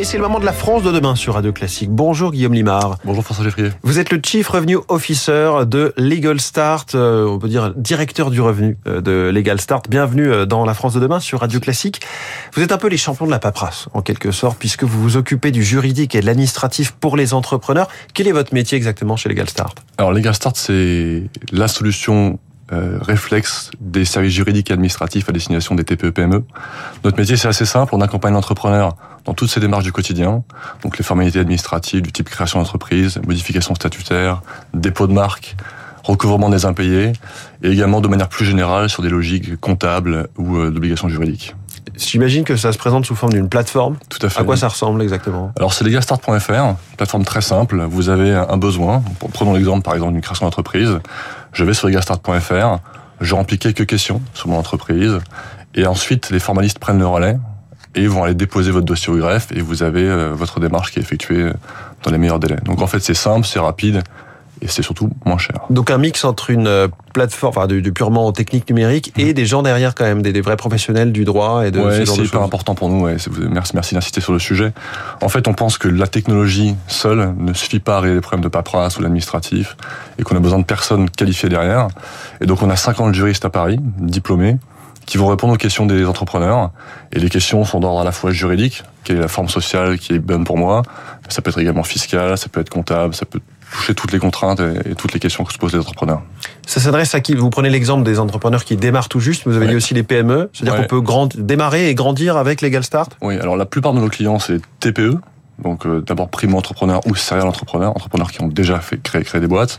Et c'est le moment de la France de demain sur Radio Classique. Bonjour Guillaume Limard. Bonjour François Geffrier. Vous êtes le Chief Revenue Officer de Legal Start, euh, on peut dire directeur du revenu euh, de Legal Start. Bienvenue euh, dans la France de demain sur Radio Classique. Vous êtes un peu les champions de la paperasse, en quelque sorte, puisque vous vous occupez du juridique et de l'administratif pour les entrepreneurs. Quel est votre métier exactement chez Legal Start? Alors Legal Start, c'est la solution euh, réflexe des services juridiques et administratifs à destination des TPE-PME. Notre métier, c'est assez simple. On accompagne l'entrepreneur dans toutes ses démarches du quotidien. Donc les formalités administratives du type création d'entreprise, modification statutaire, dépôt de marque, recouvrement des impayés, et également de manière plus générale sur des logiques comptables ou euh, d'obligations juridiques. J'imagine que ça se présente sous forme d'une plateforme. Tout à fait. À quoi ça ressemble exactement? Alors c'est legalstart.fr, plateforme très simple. Vous avez un besoin. Prenons l'exemple par exemple d'une création d'entreprise. Je vais sur legalstart.fr, je remplis quelques questions sur mon entreprise, et ensuite les formalistes prennent le relais et vont aller déposer votre dossier au greffe et vous avez euh, votre démarche qui est effectuée dans les meilleurs délais. Donc en fait c'est simple, c'est rapide et c'est surtout moins cher. Donc un mix entre une euh, plateforme, enfin du, purement technique numérique et des gens derrière quand même, des, des vrais professionnels du droit et de ouais, c'est hyper important pour nous. Ouais. Merci, merci d'insister sur le sujet. En fait, on pense que la technologie seule ne suffit pas à régler les problèmes de paperasse ou l'administratif et qu'on a besoin de personnes qualifiées derrière. Et donc, on a 50 juristes à Paris, diplômés, qui vont répondre aux questions des entrepreneurs. Et les questions sont d'ordre à la fois juridique, quelle est la forme sociale qui est bonne pour moi. Ça peut être également fiscal, ça peut être comptable, ça peut toucher toutes les contraintes et, et toutes les questions que se posent les entrepreneurs. Ça s'adresse à qui? Vous prenez l'exemple des entrepreneurs qui démarrent tout juste, mais vous avez Ouais. dit aussi les PME, c'est-à-dire Ouais. qu'on peut grand- démarrer et grandir avec Legal Start? Oui, alors la plupart de nos clients, c'est TPE. Donc euh, d'abord primo-entrepreneurs ou serial entrepreneurs, entrepreneurs qui ont déjà fait créer des boîtes.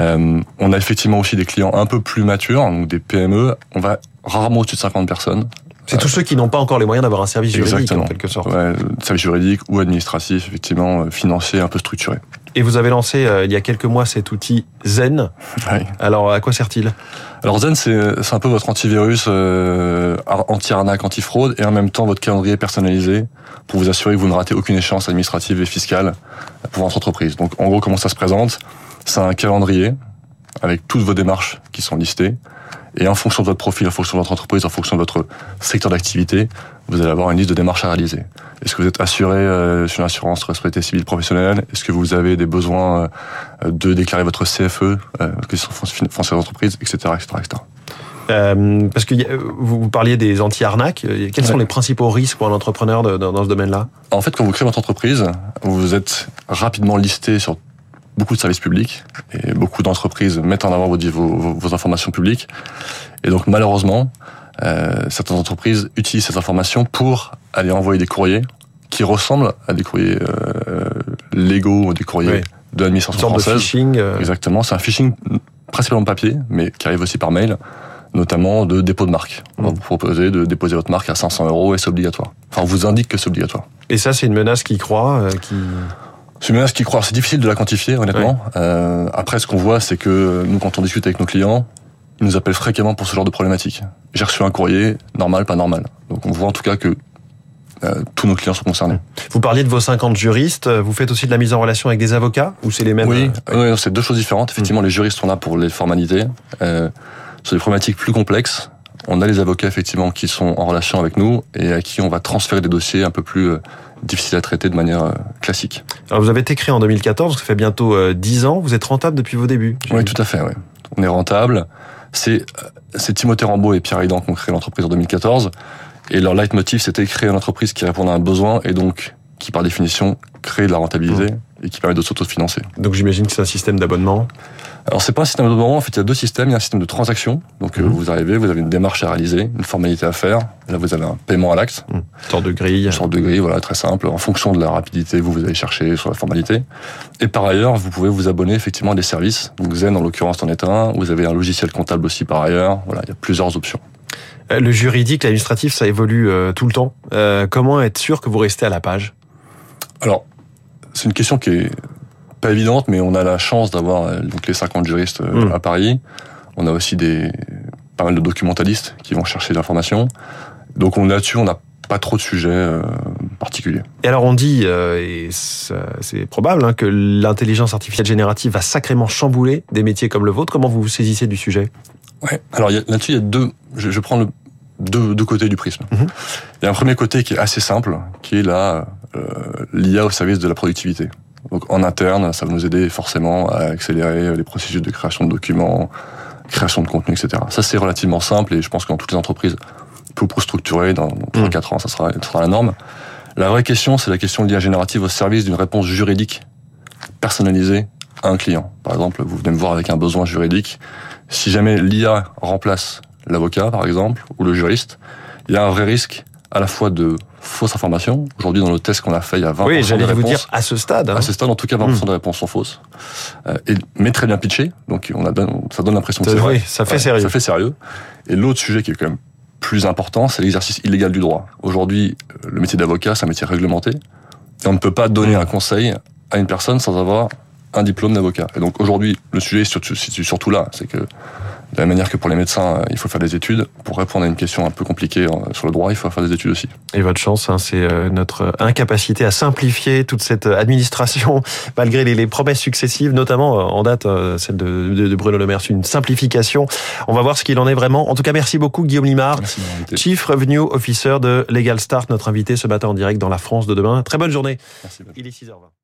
Euh, on a effectivement aussi des clients un peu plus matures, donc des PME. On va rarement au-dessus de 50 personnes. C'est tous ceux qui n'ont pas encore les moyens d'avoir un service juridique en quelque sorte. Ouais, service juridique ou administratif, effectivement, euh, financier, un peu structuré. Et vous avez lancé euh, il y a quelques mois cet outil Zen. Ouais. Alors à quoi sert-il? Alors Zen, c'est c'est un peu votre antivirus, euh, ar- anti-arnaque, anti-fraude, et en même temps votre calendrier personnalisé pour vous assurer que vous ne ratez aucune échéance administrative et fiscale pour votre entreprise. Donc en gros, comment ça se présente? C'est un calendrier avec toutes vos démarches qui sont listées, et en fonction de votre profil, en fonction de votre entreprise, en fonction de votre secteur d'activité, vous allez avoir une liste de démarches à réaliser. Est-ce que vous êtes assuré euh, sur une assurance responsabilité civile professionnelle? Est-ce que vous avez des besoins euh, de déclarer votre CFE, euh, que ce soit foncière d'entreprise, etc., etc., etc. Euh, Parce que vous parliez des anti-arnaques. Euh, Quels sont Ouais. les principaux risques pour un entrepreneur de- dans ce domaine-là? En fait, quand vous créez votre entreprise, vous êtes rapidement listé sur beaucoup de services publics et beaucoup d'entreprises mettent en avant vos, vos, vos informations publiques. Et donc, malheureusement, euh, certaines entreprises utilisent ces informations pour aller envoyer des courriers qui ressemblent à des courriers euh, légaux ou des courriers Oui. de Une l'administration sorte de française. phishing euh, Exactement, c'est un phishing principalement papier, mais qui arrive aussi par mail, notamment de dépôt de marque. On va Mm. vous proposer de déposer votre marque à 500 euros et c'est obligatoire. Enfin, on vous indique que c'est obligatoire. Et ça, c'est une menace qui croît, euh, qui... C'est une menace qui croit. C'est difficile de la quantifier, honnêtement. Euh, après, ce qu'on voit, c'est que nous, quand on discute avec nos clients, ils nous appellent fréquemment pour ce genre de problématique. J'ai reçu un courrier, normal, pas normal. Donc, on voit en tout cas que tous nos clients sont concernés. Vous parliez de vos 50 juristes. euh, Vous faites aussi de la mise en relation avec des avocats ou c'est les mêmes Oui, euh, oui, c'est deux choses différentes. Effectivement, les juristes sont là pour les formalités. Euh, sur des problématiques plus complexes, on a les avocats effectivement qui sont en relation avec nous et à qui on va transférer des dossiers un peu plus euh, difficiles à traiter de manière euh, classique. Alors, vous avez été créé en 2014, ça fait bientôt euh, 10 ans. Vous êtes rentable depuis vos débuts. Oui, tout à fait. On est rentable. C'est euh, c'est Timothée Rambaud et Pierre Aidan qui ont créé l'entreprise en 2014. Et leur leitmotiv, c'était créer une entreprise qui répond à un besoin et donc qui, par définition, crée de la rentabilité et qui permet de s'autofinancer. Donc j'imagine que c'est un système d'abonnement. Alors, c'est pas un système de moment. En fait, il y a deux systèmes. Il y a un système de transaction. Donc, euh, Mhm. vous arrivez, vous avez une démarche à réaliser, une formalité à faire. Là, vous avez un paiement à l'acte. Une sorte de grille. Une sorte de grille, voilà, très simple, en fonction de la rapidité vous, vous allez chercher sur la formalité. Et par ailleurs, vous pouvez vous abonner effectivement à des services. Donc Zen, en l'occurrence, en est un. Vous avez un logiciel comptable aussi par ailleurs. Voilà, il y a plusieurs options. Euh, Le juridique, l'administratif, ça évolue euh, tout le temps. Euh, comment être sûr que vous restez à la page? Alors, c'est une question qui est pas évidente, mais on a la chance d'avoir donc les 50 juristes euh, Mm. à Paris. On a aussi des pas mal de documentalistes qui vont chercher l'information. Donc on là-dessus, on n'a pas trop de sujets euh, particuliers. Et alors on dit, euh, et c'est probable, hein, que l'intelligence artificielle générative va sacrément chambouler des métiers comme le vôtre. Comment vous vous saisissez du sujet? Ouais. Alors là-dessus, il y a deux. Je, je prends le deux, deux côtés du prisme. Mhm. Il y a un premier côté qui est assez simple, qui est la euh, l'IA au service de la productivité. Donc en interne, ça va nous aider forcément à accélérer les processus de création de documents, création de contenu, etc. Ça c'est relativement simple et je pense que dans toutes les entreprises, peu pour structurer, dans 3-4 mmh. ans, ça sera, ça sera la norme. La vraie question, c'est la question de l'IA générative au service d'une réponse juridique personnalisée à un client. Par exemple, vous venez me voir avec un besoin juridique. Si jamais l'IA remplace l'avocat, par exemple, ou le juriste, il y a un vrai risque à la fois de fausses informations. Aujourd'hui, dans le test qu'on a fait, il y a 20% oui, j'allais vous dire à ce stade. Hein. À ce stade, en tout cas, 20% mmh. des réponses sont fausses. Euh, et, mais très bien pitché. Donc, on a, ça donne l'impression que c'est vrai. ça fait sérieux. Ça fait sérieux. Et l'autre sujet qui est quand même plus important, c'est l'exercice illégal du droit. Aujourd'hui, le métier d'avocat, c'est un métier réglementé. Et on ne peut pas donner mmh. un conseil à une personne sans avoir un diplôme d'avocat. Et donc aujourd'hui, le sujet situe surtout là, c'est que de la même manière que pour les médecins, euh, il faut faire des études. Pour répondre à une question un peu compliquée euh, sur le droit, il faut faire des études aussi. Et votre chance, hein, c'est euh, notre incapacité à simplifier toute cette administration, malgré les, promesses successives, notamment en date celle de, de, Bruno Le Maire, une simplification. On va voir ce qu'il en est vraiment. En tout cas, merci beaucoup Guillaume Limard, Chief Revenue Officer de Legal Start, notre invité ce matin en direct dans la France de demain. Très bonne journée. Merci. Il est 6h20.